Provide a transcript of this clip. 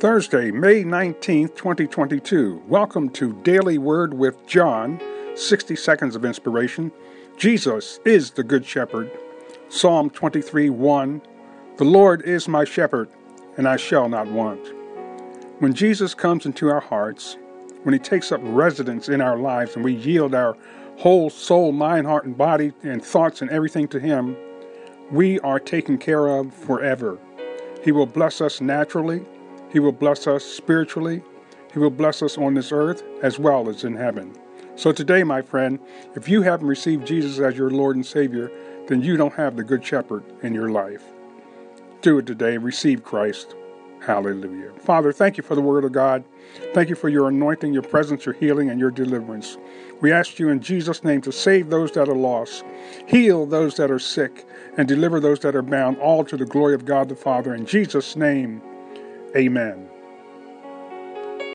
Thursday, May 19th, 2022. Welcome to Daily Word with John, 60 seconds of inspiration. Jesus is the Good Shepherd. Psalm 23 1. The Lord is my shepherd, and I shall not want. When Jesus comes into our hearts, when he takes up residence in our lives and we yield our whole soul, mind, heart, and body and thoughts and everything to him, we are taken care of forever. He will bless us naturally. He will bless us spiritually. He will bless us on this earth as well as in heaven. So today, my friend, if you haven't received Jesus as your Lord and Savior, then you don't have the Good Shepherd in your life. Do it today. Receive Christ. Hallelujah. Father, thank you for the Word of God. Thank you for your anointing, your presence, your healing, and your deliverance. We ask you in Jesus' name to save those that are lost, heal those that are sick, and deliver those that are bound, all to the glory of God the Father. In Jesus' name, amen.